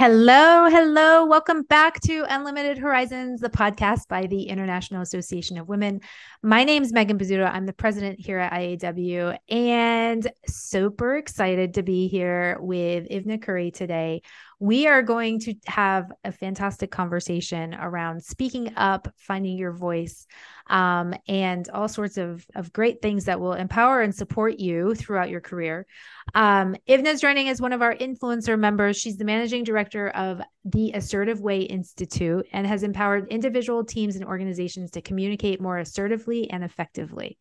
Hello, hello. Welcome back to Unlimited Horizons, the podcast by the International Association of Women. My name is Megan Bozzuto. I'm the president here at IAW and super excited to be here with Ivna Curi today. We are going to have a fantastic conversation around speaking up, finding your voice, um, and all sorts of, of great things that will empower and support you throughout your career. Um, Ivna's joining as one of our influencer members. She's the managing director of the Assertive Way Institute and has empowered individual teams and organizations to communicate more assertively and effectively.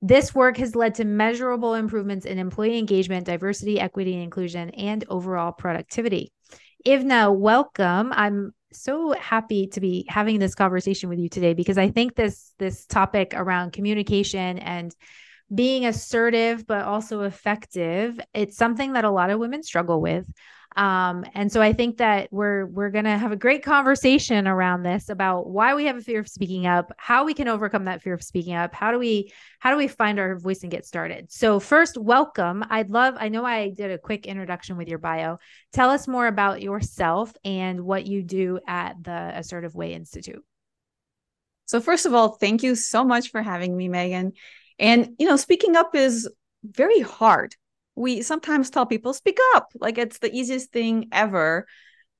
This work has led to measurable improvements in employee engagement, diversity, equity, and inclusion, and overall productivity. Ivna, welcome. I'm so happy to be having this conversation with you today because I think this this topic around communication and being assertive but also effective it's something that a lot of women struggle with um, and so I think that we're we're gonna have a great conversation around this about why we have a fear of speaking up, how we can overcome that fear of speaking up, how do we how do we find our voice and get started. So first, welcome. I'd love. I know I did a quick introduction with your bio. Tell us more about yourself and what you do at the Assertive Way Institute. So first of all, thank you so much for having me, Megan. And you know, speaking up is very hard we sometimes tell people speak up. Like it's the easiest thing ever.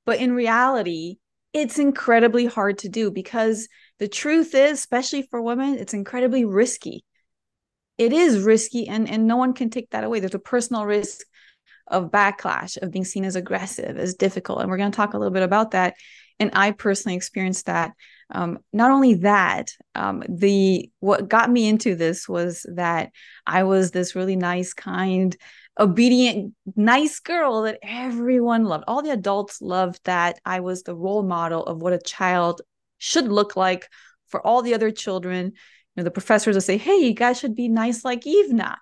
But in reality it's incredibly hard to do because the truth is especially for women it's incredibly risky. It is risky and and no one can take that away. There's a personal risk of backlash of being seen as aggressive as difficult and we're going to talk a little bit about that. And i personally experienced that. Um, not only that um, the what got me into this was that i was this really nice kind obedient, nice girl that everyone loved. All the adults loved that I was the role model of what a child should look like for all the other children. You know, the professors would say, "Hey, you guys should be nice like Ivna,"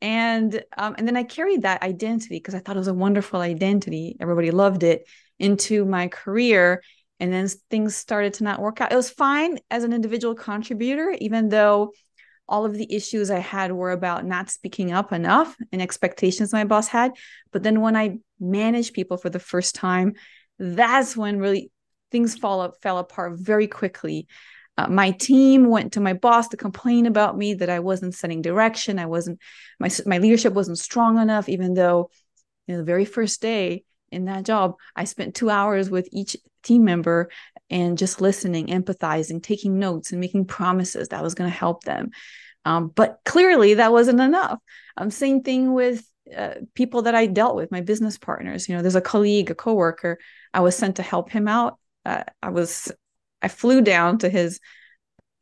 and um, and then I carried that identity because I thought it was a wonderful identity. Everybody loved it into my career. And then things started to not work out. It was fine as an individual contributor, even though all of the issues I had were about not speaking up enough and expectations my boss had. But then when I managed people for the first time, that's when really things fall up, fell apart very quickly. Uh, my team went to my boss to complain about me that I wasn't setting direction. I wasn't my my leadership wasn't strong enough, even though you know, the very first day in that job, I spent two hours with each team member and just listening, empathizing, taking notes, and making promises that was going to help them. Um, but clearly, that wasn't enough. Um, same thing with uh, people that I dealt with, my business partners. You know, there's a colleague, a coworker. I was sent to help him out. Uh, I was, I flew down to his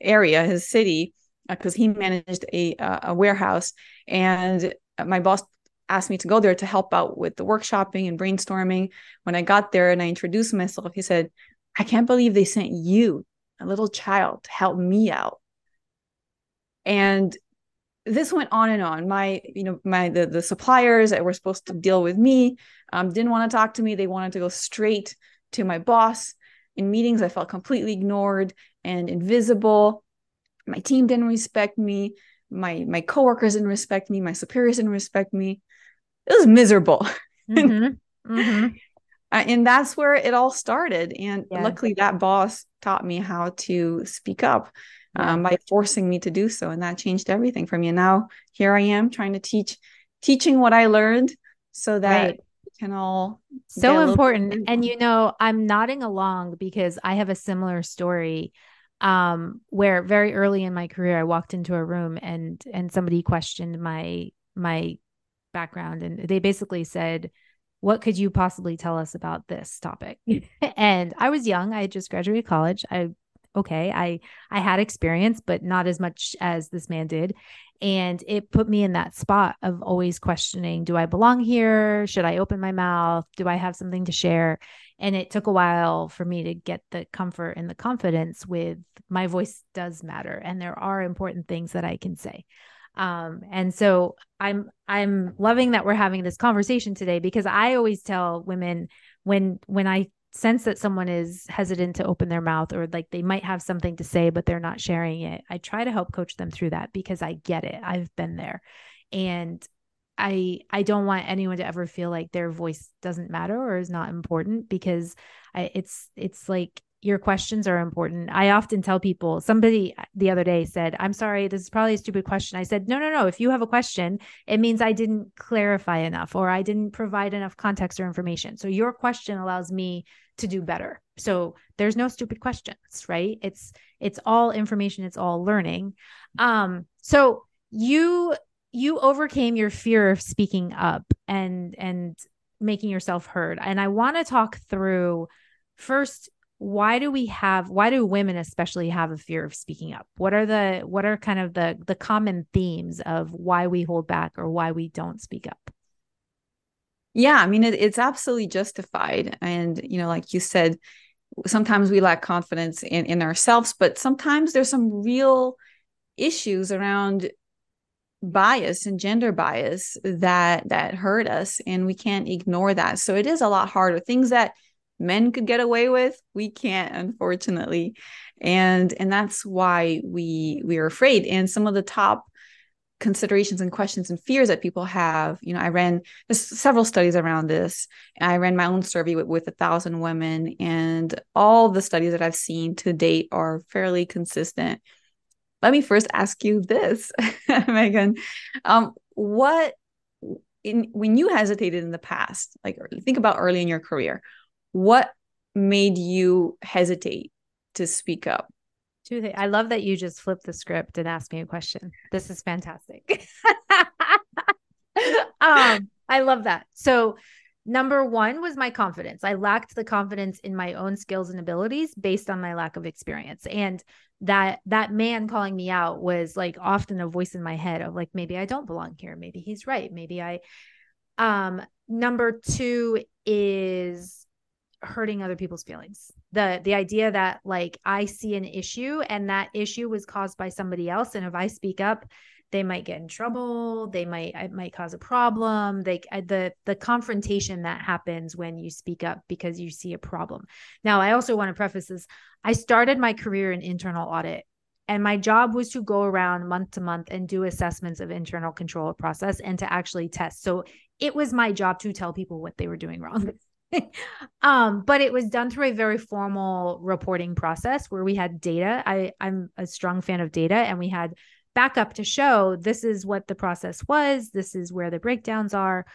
area, his city, because uh, he managed a a warehouse, and my boss asked me to go there to help out with the workshopping and brainstorming. When I got there and I introduced myself, he said, I can't believe they sent you, a little child, to help me out. And this went on and on. My, you know, my the, the suppliers that were supposed to deal with me um, didn't want to talk to me. They wanted to go straight to my boss. In meetings, I felt completely ignored and invisible. My team didn't respect me. My my coworkers didn't respect me. My superiors didn't respect me. It was miserable. Mm-hmm. Mm-hmm. And that's where it all started and yeah. luckily that boss taught me how to speak up yeah. um, by forcing me to do so and that changed everything for me and now here i am trying to teach teaching what i learned so that right. can all so important and you know i'm nodding along because i have a similar story um, where very early in my career i walked into a room and and somebody questioned my my background and they basically said what could you possibly tell us about this topic? Hmm. and I was young. I had just graduated college. I okay, I I had experience, but not as much as this man did. And it put me in that spot of always questioning, do I belong here? Should I open my mouth? Do I have something to share? And it took a while for me to get the comfort and the confidence with my voice does matter and there are important things that I can say. Um, and so I'm I'm loving that we're having this conversation today because I always tell women when when I sense that someone is hesitant to open their mouth or like they might have something to say but they're not sharing it i try to help coach them through that because i get it. I've been there. And i i don't want anyone to ever feel like their voice doesn't matter or is not important because I, it's it's like your questions are important. I often tell people, somebody the other day said, I'm sorry, this is probably a stupid question. I said, no, no, no. If you have a question, it means I didn't clarify enough or I didn't provide enough context or information. So your question allows me to do better. So there's no stupid questions, right? It's it's all information, it's all learning. Um so you you overcame your fear of speaking up and and making yourself heard. And I want to talk through first why do we have why do women especially have a fear of speaking up? What are the what are kind of the the common themes of why we hold back or why we don't speak up? Yeah i mean it, it's absolutely justified. And you know like you said sometimes we lack confidence in in ourselves but sometimes there's some real issues around bias and gender bias that that hurt us and we can't ignore that. So it is a lot harder. Things that men could get away with we can't unfortunately. And and that's why we we are afraid. And some of the top considerations and questions and fears that people have you know i ran several studies around this. I ran my own survey with, with a thousand women and all the studies that i've seen to date are fairly consistent. Let me first ask you this megan. Um, what in when you hesitated in the past like think about early in your career what made you hesitate to speak up? Two things. I love that you just flipped the script and asked me a question. This is fantastic. um, I love that. So, number one was my confidence. I lacked the confidence in my own skills and abilities based on my lack of experience. And that that man calling me out was like often a voice in my head of like maybe I don't belong here, maybe he's right, maybe I um number 2 is hurting other people's feelings. The the idea that like i see an issue and that issue was caused by somebody else and if i speak up they might get in trouble they might it might cause a problem. They the the confrontation that happens when you speak up because you see a problem. Now i also want to preface this. I started my career in internal audit and my job was to go around month to month and do assessments of internal control process and to actually test. So it was my job to tell people what they were doing wrong um, but it was done through a very formal reporting process where we had data. I, I'm a strong fan of data, and we had backup to show this is what the process was, this is where the breakdowns are.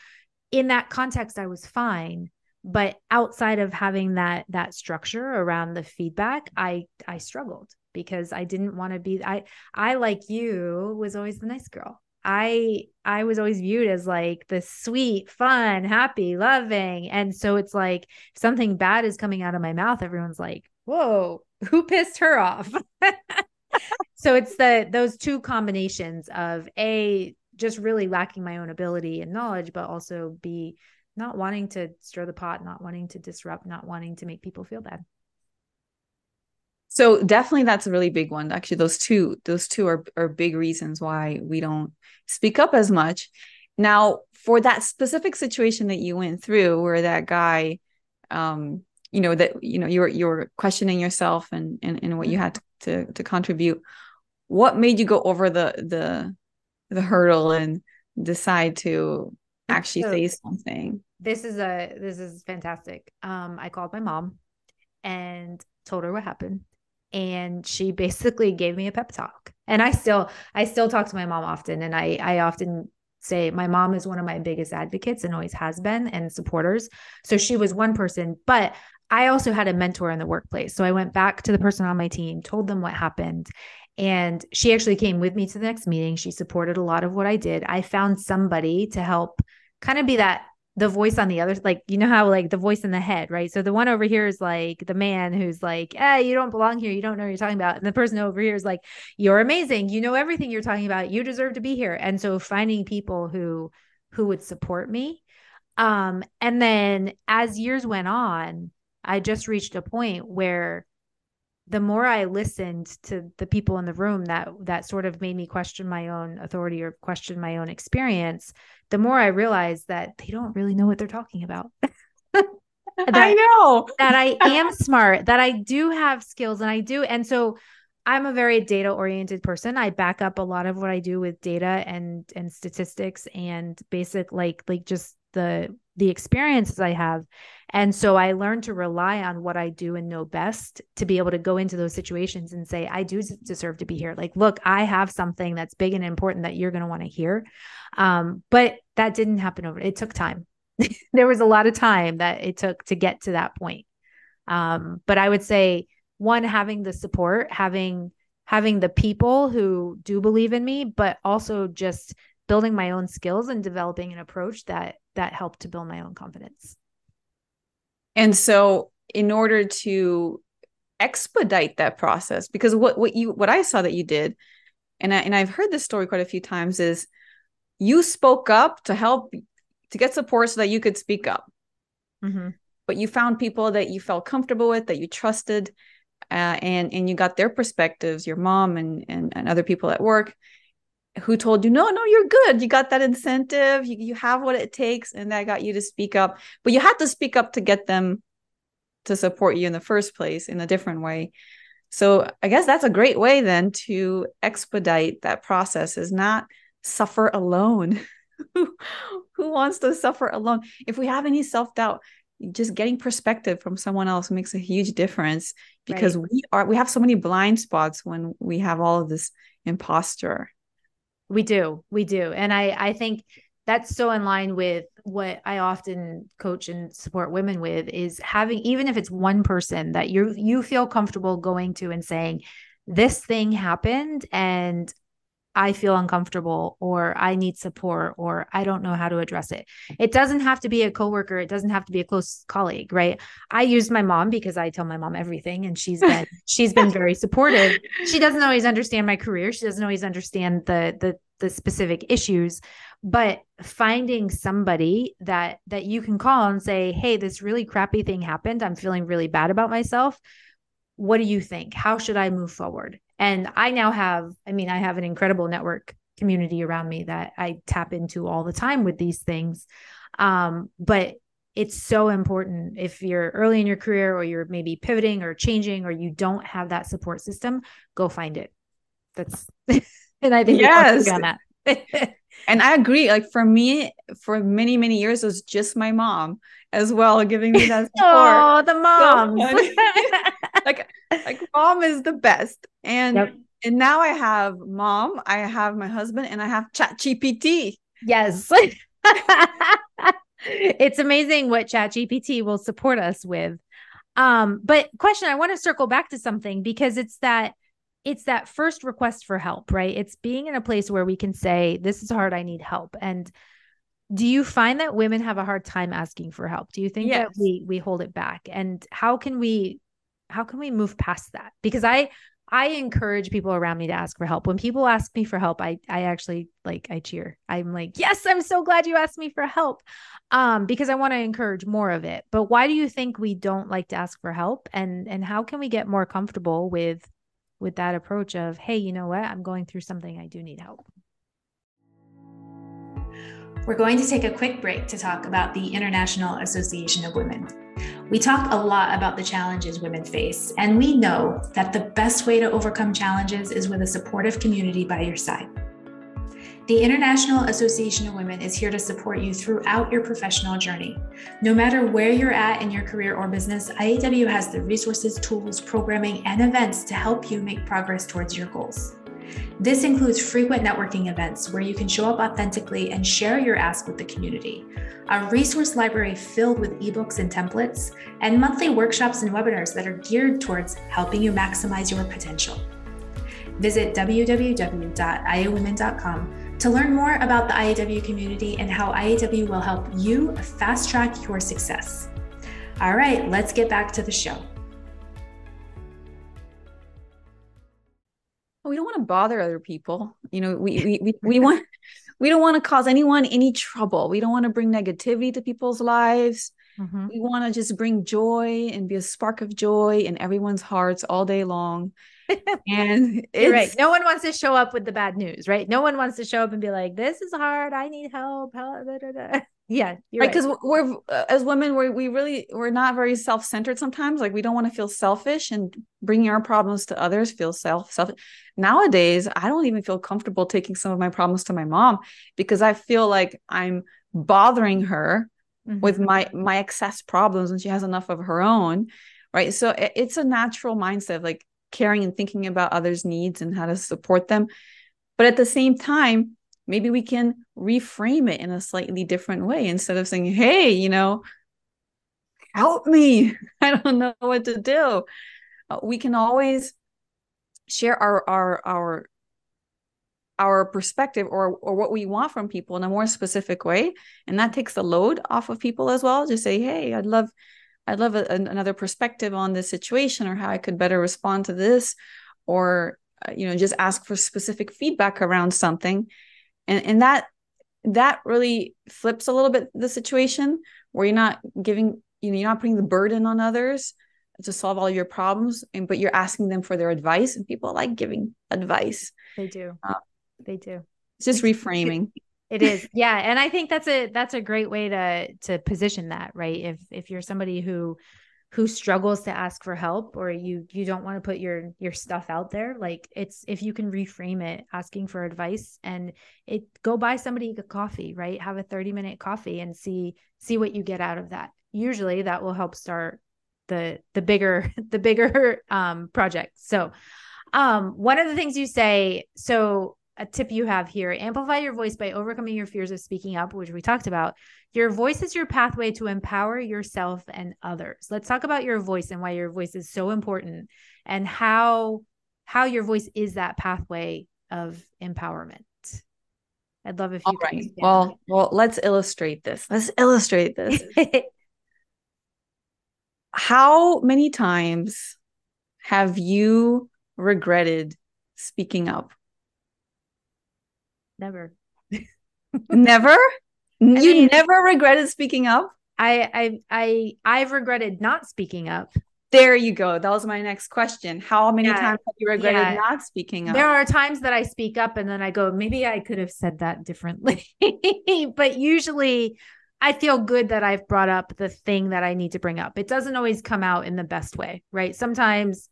In that context, I was fine. But outside of having that that structure around the feedback, I I struggled because I didn't want to be I I like you was always the nice girl. I I was always viewed as like the sweet, fun, happy, loving. And so it's like something bad is coming out of my mouth, everyone's like, "Whoa, who pissed her off?" so it's the those two combinations of a just really lacking my own ability and knowledge, but also b not wanting to stir the pot, not wanting to disrupt, not wanting to make people feel bad. So definitely that's a really big one. Actually, those two, those two are, are big reasons why we don't speak up as much. Now, for that specific situation that you went through where that guy um, you know, that you know, you were you were questioning yourself and and, and what you had to, to, to contribute. What made you go over the the the hurdle and decide to actually so, say something? This is a this is fantastic. Um, I called my mom and told her what happened and she basically gave me a pep talk. And i still i still talk to my mom often and i i often say my mom is one of my biggest advocates and always has been and supporters. So she was one person but i also had a mentor in the workplace. So i went back to the person on my team told them what happened and she actually came with me to the next meeting. She supported a lot of what i did. I found somebody to help kind of be that the voice on the other like you know how like the voice in the head right? So the one over here is like the man who's like hey you don't belong here. You don't know what you're talking about. And the person over here is like you're amazing. You know everything you're talking about. You deserve to be here. And so finding people who who would support me um and then as years went on i just reached a point where the more I listened to the people in the room that that sort of made me question my own authority or question my own experience, the more I realized that they don't really know what they're talking about. that, I know that I am smart, that I do have skills and I do. And so I'm a very data oriented person. I back up a lot of what I do with data and and statistics and basic like like just the the experiences I have. And so I learned to rely on what I do and know best to be able to go into those situations and say, I do deserve to be here. Like, look, I have something that's big and important that you're going to want to hear. Um, but that didn't happen over. It took time. there was a lot of time that it took to get to that point. Um, but I would say one, having the support, having having the people who do believe in me, but also just building my own skills and developing an approach that that helped to build my own confidence. And so in order to expedite that process because what what you what I saw that you did and I, and I've heard this story quite a few times is you spoke up to help to get support so that you could speak up. Mm-hmm. But you found people that you felt comfortable with, that you trusted, uh, and and you got their perspectives, your mom and, and and other people at work, who told you, no, no, you're good. You got that incentive. You you have what it takes, and that got you to speak up. But you had to speak up to get them to support you in the first place in a different way. So I guess that's a great way then to expedite that process is not suffer alone. who, who wants to suffer alone? If we have any self doubt, just getting perspective from someone else makes a huge difference because right. we are we have so many blind spots when we have all of this imposture. We do, we do, and I I think that's so in line with what I often coach and support women with is having even if it's one person that you you feel comfortable going to and saying this thing happened and I feel uncomfortable or I need support or I don't know how to address it. It doesn't have to be a coworker, it doesn't have to be a close colleague, right? I use my mom because I tell my mom everything and she's been she's been very supportive. She doesn't always understand my career, she doesn't always understand the the the specific issues, but finding somebody that that you can call and say, "Hey, this really crappy thing happened. I'm feeling really bad about myself. What do you think? How should I move forward?" And I now have, I mean, I have an incredible network community around me that I tap into all the time with these things. Um, but it's so important if you're early in your career or you're maybe pivoting or changing or you don't have that support system, go find it. That's and I think yes. on that. and I agree. Like for me, for many, many years, it was just my mom as well giving me that support. oh, the mom! So like like mom is the best. And yep. and now I have mom, I have my husband, and I have Chat GPT. Yes. it's amazing what Chat GPT will support us with. Um, but question, I want to circle back to something because it's that it's that first request for help, right? It's being in a place where we can say, This is hard, I need help. And do you find that women have a hard time asking for help? Do you think yes. that we we hold it back? And how can we how can we move past that? Because I I encourage people around me to ask for help. When people ask me for help, I I actually like I cheer. I'm like, "Yes, I'm so glad you asked me for help." Um because I want to encourage more of it. But why do you think we don't like to ask for help and and how can we get more comfortable with with that approach of, "Hey, you know what? I'm going through something. I do need help." We're going to take a quick break to talk about the International Association of Women. We talk a lot about the challenges women face, and we know that the best way to overcome challenges is with a supportive community by your side. The International Association of Women is here to support you throughout your professional journey. No matter where you're at in your career or business, IAW has the resources, tools, programming, and events to help you make progress towards your goals. This includes frequent networking events where you can show up authentically and share your ask with the community, a resource library filled with ebooks and templates, and monthly workshops and webinars that are geared towards helping you maximize your potential. Visit www.iawomen.com to learn more about the IAW community and how IAW will help you fast track your success. All right, let's get back to the show. we don't want to bother other people you know we we we, we want we don't want to cause anyone any trouble we don't want to bring negativity to people's lives Mm-hmm. We want to just bring joy and be a spark of joy in everyone's hearts all day long. and it's right. No one wants to show up with the bad news, right? No one wants to show up and be like, "This is hard. I need help." help da, da, da. Yeah, right. Because right. we're uh, as women, we we really we're not very self centered sometimes. Like we don't want to feel selfish, and bringing our problems to others feels self self. Nowadays, I don't even feel comfortable taking some of my problems to my mom because I feel like I'm bothering her mm-hmm. with my my excess problems, and she has enough of her own, right? So it, it's a natural mindset like caring and thinking about others' needs and how to support them, but at the same time maybe we can reframe it in a slightly different way instead of saying, hey, you know, help me. I don't know what to do. Uh, we can always share our our our our perspective or or what we want from people in a more specific way and that takes the load off of people as well just say hey i'd love i'd love a, another perspective on this situation or how i could better respond to this or uh, you know just ask for specific feedback around something. And and that that really flips a little bit the situation where you're not giving you know you're not putting the burden on others to solve all your problems and but you're asking them for their advice and people like giving advice. They do. Uh, they do. it's just reframing it is. Yeah and i think that's a that's a great way to to position that right? If if you're somebody who who struggles to ask for help or you you don't want to put your your stuff out there like it's if you can reframe it asking for advice and it go buy somebody a coffee right? Have a 30 minute coffee and see see what you get out of that. Usually that will help start the the bigger the bigger um project. So um one of the things you say so a tip you have here amplify your voice by overcoming your fears of speaking up which we talked about. Your voice is your pathway to empower yourself and others. Let's talk about your voice and why your voice is so important and how how your voice is that pathway of empowerment. I'd love if you all right. well well let's illustrate this. Let's illustrate this. How many times have you regretted speaking up Never. never? You mean, never regretted speaking up? I I I I've regretted not speaking up. There you go. That was my next question. How many yeah, times have you regretted yeah. not speaking up? There are times that I speak up and then I go, maybe I could have said that differently. but usually I feel good that I've brought up the thing that I need to bring up. It doesn't always come out in the best way, right? Sometimes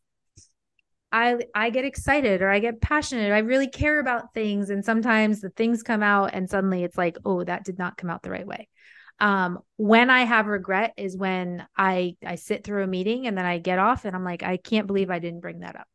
I I get excited or I get passionate. I really care about things and sometimes the things come out and suddenly it's like, "Oh, that did not come out the right way." Um when I have regret is when I I sit through a meeting and then I get off and I'm like, "I can't believe I didn't bring that up."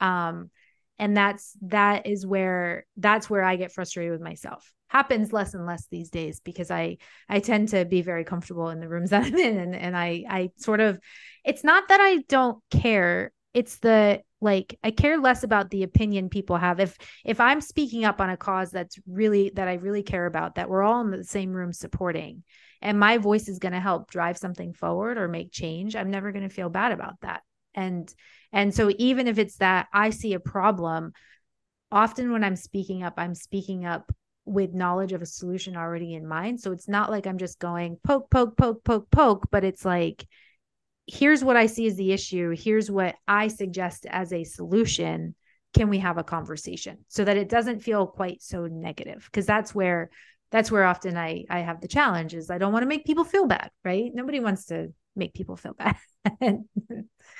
Um and that's that is where that's where I get frustrated with myself. Happens less and less these days because I I tend to be very comfortable in the rooms that I'm in and and I I sort of it's not that I don't care it's the like i care less about the opinion people have. If if i'm speaking up on a cause that's really that i really care about that we're all in the same room supporting and my voice is going to help drive something forward or make change i'm never going to feel bad about that. And and so even if it's that i see a problem often when i'm speaking up i'm speaking up with knowledge of a solution already in mind. So it's not like i'm just going poke poke poke poke poke but it's like here's what I see as the issue. Here's what I suggest as a solution. Can we have a conversation so that it doesn't feel quite so negative? Because that's where that's where often I I have the challenge is I don't want to make people feel bad, right? Nobody wants to make people feel bad.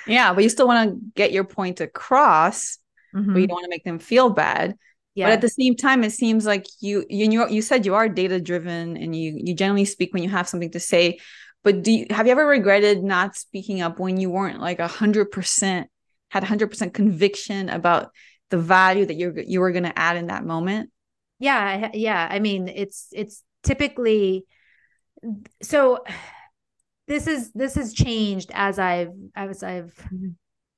yeah, but you still want to get your point across, mm-hmm. but you don't want to make them feel bad. Yeah. But at the same time, it seems like you you you said you are data driven and you you generally speak when you have something to say but do you have you ever regretted not speaking up when you weren't like a hundred percent had hundred percent conviction about the value that you you were going to add in that moment? Yeah, yeah. I mean, it's it's typically so. This is this has changed as I've as I've mm-hmm.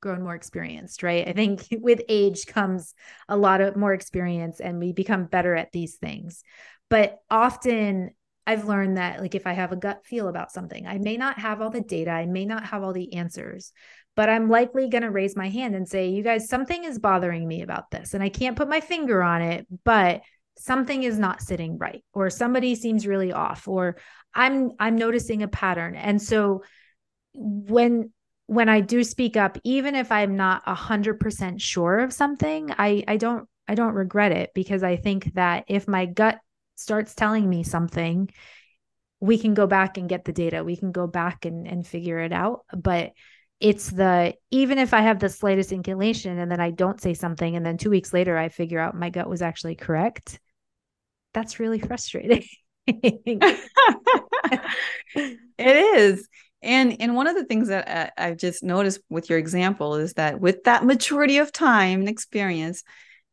grown more experienced, right? I think with age comes a lot of more experience and we become better at these things. But often I've learned that like if I have a gut feel about something, I may not have all the data, I may not have all the answers, but I'm likely going to raise my hand and say, "You guys, something is bothering me about this." And I can't put my finger on it, but something is not sitting right or somebody seems really off or i'm i'm noticing a pattern and so when when i do speak up even if i'm not 100% sure of something i i don't i don't regret it because i think that if my gut starts telling me something we can go back and get the data. We can go back and and figure it out. But it's the even if I have the slightest inclination and then I don't say something and then 2 weeks later I figure out my gut was actually correct that's really frustrating. It is. And and one of the things that uh, I've just noticed with your example is that with that maturity of time and experience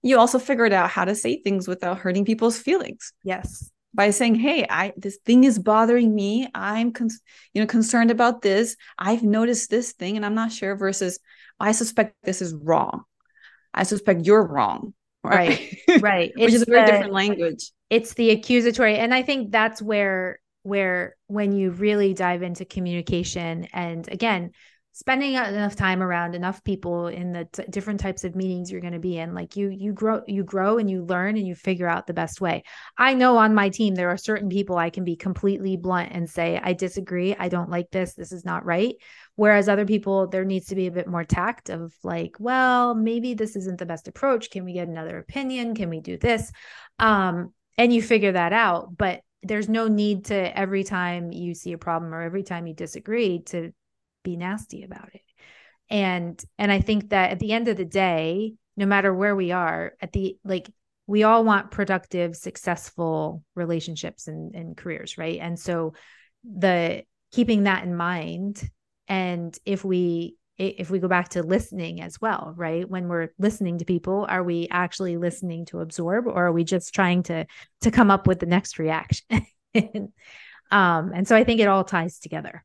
you also figured out how to say things without hurting people's feelings. Yes. By saying hey i this thing is bothering me. I'm con- you know concerned about this. I've noticed this thing and i'm not sure versus i suspect this is wrong. I suspect you're wrong. Right. Right. Which is a very the, different language. It's the accusatory and i think that's where where when you really dive into communication and again spending enough time around enough people in the t- different types of meetings you're going to be in like you you grow you grow and you learn and you figure out the best way. I know on my team there are certain people i can be completely blunt and say i disagree. I don't like this. This is not right. Whereas other people there needs to be a bit more tact of like well maybe this isn't the best approach. Can we get another opinion? Can we do this? Um and you figure that out but there's no need to every time you see a problem or every time you disagree to be nasty about it. And and i think that at the end of the day no matter where we are at the like we all want productive successful relationships and, and careers right? And so the keeping that in mind and if we if we go back to listening as well right? When we're listening to people are we actually listening to absorb or are we just trying to to come up with the next reaction? Um and so i think it all ties together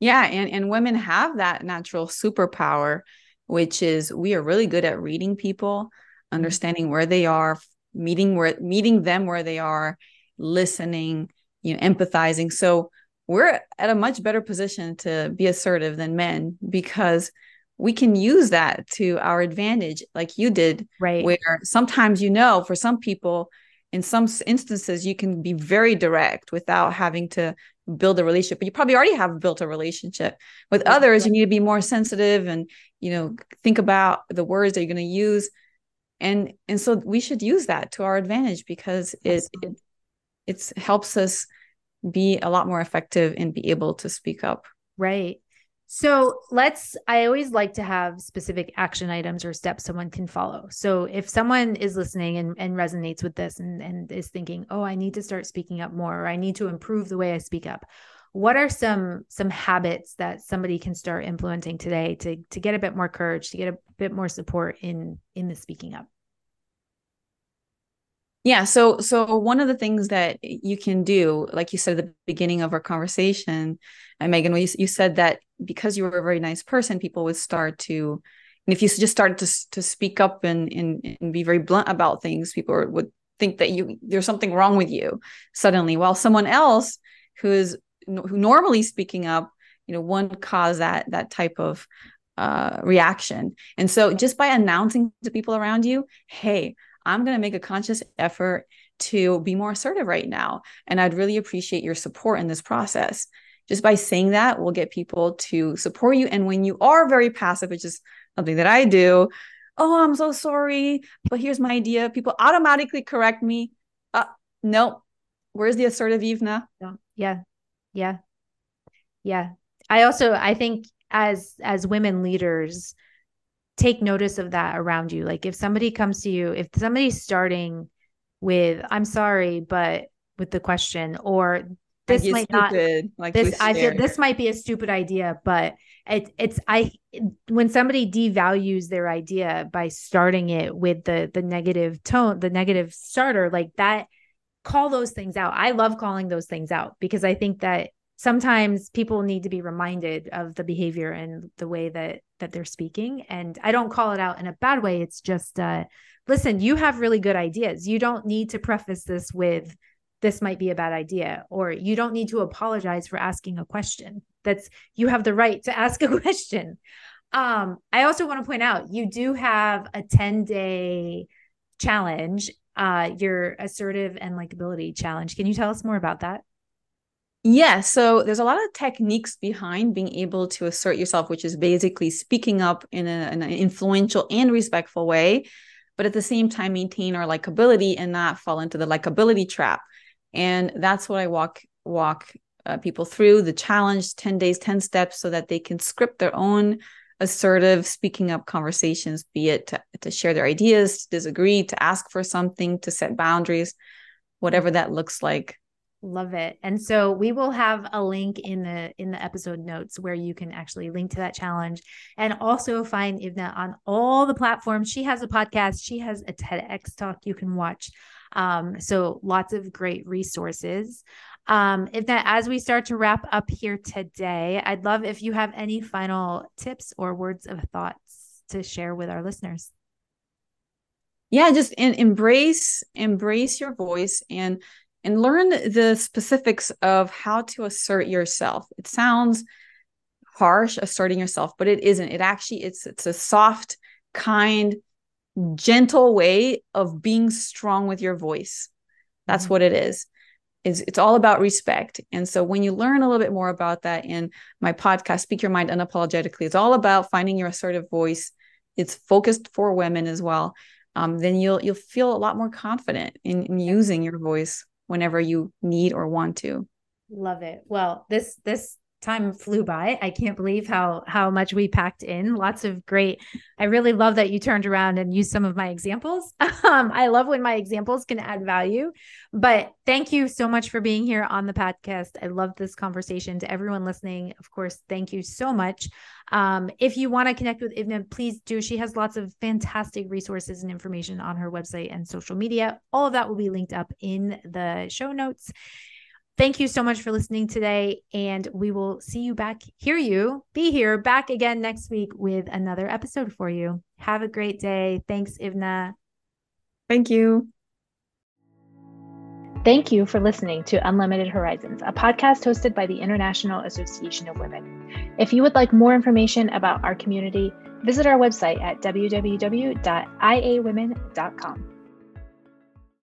yeah, and and women have that natural superpower which is we are really good at reading people, mm-hmm. understanding where they are, meeting where meeting them where they are, listening, you know, empathizing. So we're at a much better position to be assertive than men because we can use that to our advantage like you did right where sometimes you know for some people in some instances you can be very direct without having to build a relationship but you probably already have built a relationship with yeah. others you need to be more sensitive and you know think about the words that you're going to use. And and so we should use that to our advantage because it, it it helps us be a lot more effective and be able to speak up. Right so let's, I always like to have specific action items or steps someone can follow. So if someone is listening and, and resonates with this and, and is thinking, oh, I need to start speaking up more, or I need to improve the way I speak up, what are some some habits that somebody can start implementing today to to get a bit more courage, to get a bit more support in in the speaking up? Yeah. So, so one of the things that you can do, like you said at the beginning of our conversation, and Megan, you, you said that because you were a very nice person, people would start to, and if you just started to to speak up and and, and be very blunt about things, people would think that you there's something wrong with you suddenly. While someone else who is who normally speaking up, you know, one cause that that type of uh, reaction. And so, just by announcing to people around you, hey, I'm going to make a conscious effort to be more assertive right now. And I'd really appreciate your support in this process. Just by saying that, we'll get people to support you. And when you are very passive, which is something that I do, oh, I'm so sorry, but here's my idea. People automatically correct me. Uh, no, where's the assertive Ivna? Yeah. Yeah. Yeah. I also, I think as, as women leaders, take notice of that around you. Like if somebody comes to you, if somebody's starting with, I'm sorry, but with the question, or this might stupid, not like this, I feel this might be a stupid idea, but it, it's I when somebody devalues their idea by starting it with the the negative tone, the negative starter, like that, call those things out. I love calling those things out because I think that sometimes people need to be reminded of the behavior and the way that that they're speaking. And i don't call it out in a bad way. It's just uh listen you have really good ideas. You don't need to preface this with this might be a bad idea or you don't need to apologize for asking a question. That's you have the right to ask a question. Um i also want to point out you do have a 10 day challenge uh, your assertive and likability challenge. Can you tell us more about that? Yeah, so there's a lot of techniques behind being able to assert yourself, which is basically speaking up in, a, in an influential and respectful way, but at the same time maintain our likability and not fall into the likability trap. And that's what I walk walk uh, people through the challenge 10 days 10 steps so that they can script their own assertive speaking up conversations be it to, to share their ideas to disagree to ask for something to set boundaries whatever that looks like love it. And so we will have a link in the in the episode notes where you can actually link to that challenge and also find ivna on all the platforms. She has a podcast. She has a tedx talk you can watch. Um, so lots of great resources. Um, if that as we start to wrap up here today, I'd love if you have any final tips or words of thoughts to share with our listeners. Yeah, just embrace embrace your voice and and learn the specifics of how to assert yourself. It sounds harsh asserting yourself, but it isn't. It actually it's it's a soft, kind, gentle way of being strong with your voice. That's mm-hmm. what it is is it's all about respect. And so when you learn a little bit more about that in my podcast, Speak Your Mind Unapologetically, it's all about finding your assertive voice. It's focused for women as well. Um, then you'll you'll feel a lot more confident in, in using your voice whenever you need or want to. Love it. Well, this this time flew by. I can't believe how how much we packed in. Lots of great. I really love that you turned around and used some of my examples. Um, I love when my examples can add value. But thank you so much for being here on the podcast. I love this conversation. To everyone listening, of course, thank you so much. Um, if you want to connect with Ivna, please do. She has lots of fantastic resources and information on her website and social media. All of that will be linked up in the show notes. Thank you so much for listening today. And we will see you back, hear you, be here back again next week with another episode for you. Have a great day. Thanks, Ivna. Thank you. Thank you for listening to Unlimited Horizons, a podcast hosted by the International Association of Women. If you would like more information about our community, visit our website at www.iawomen.com.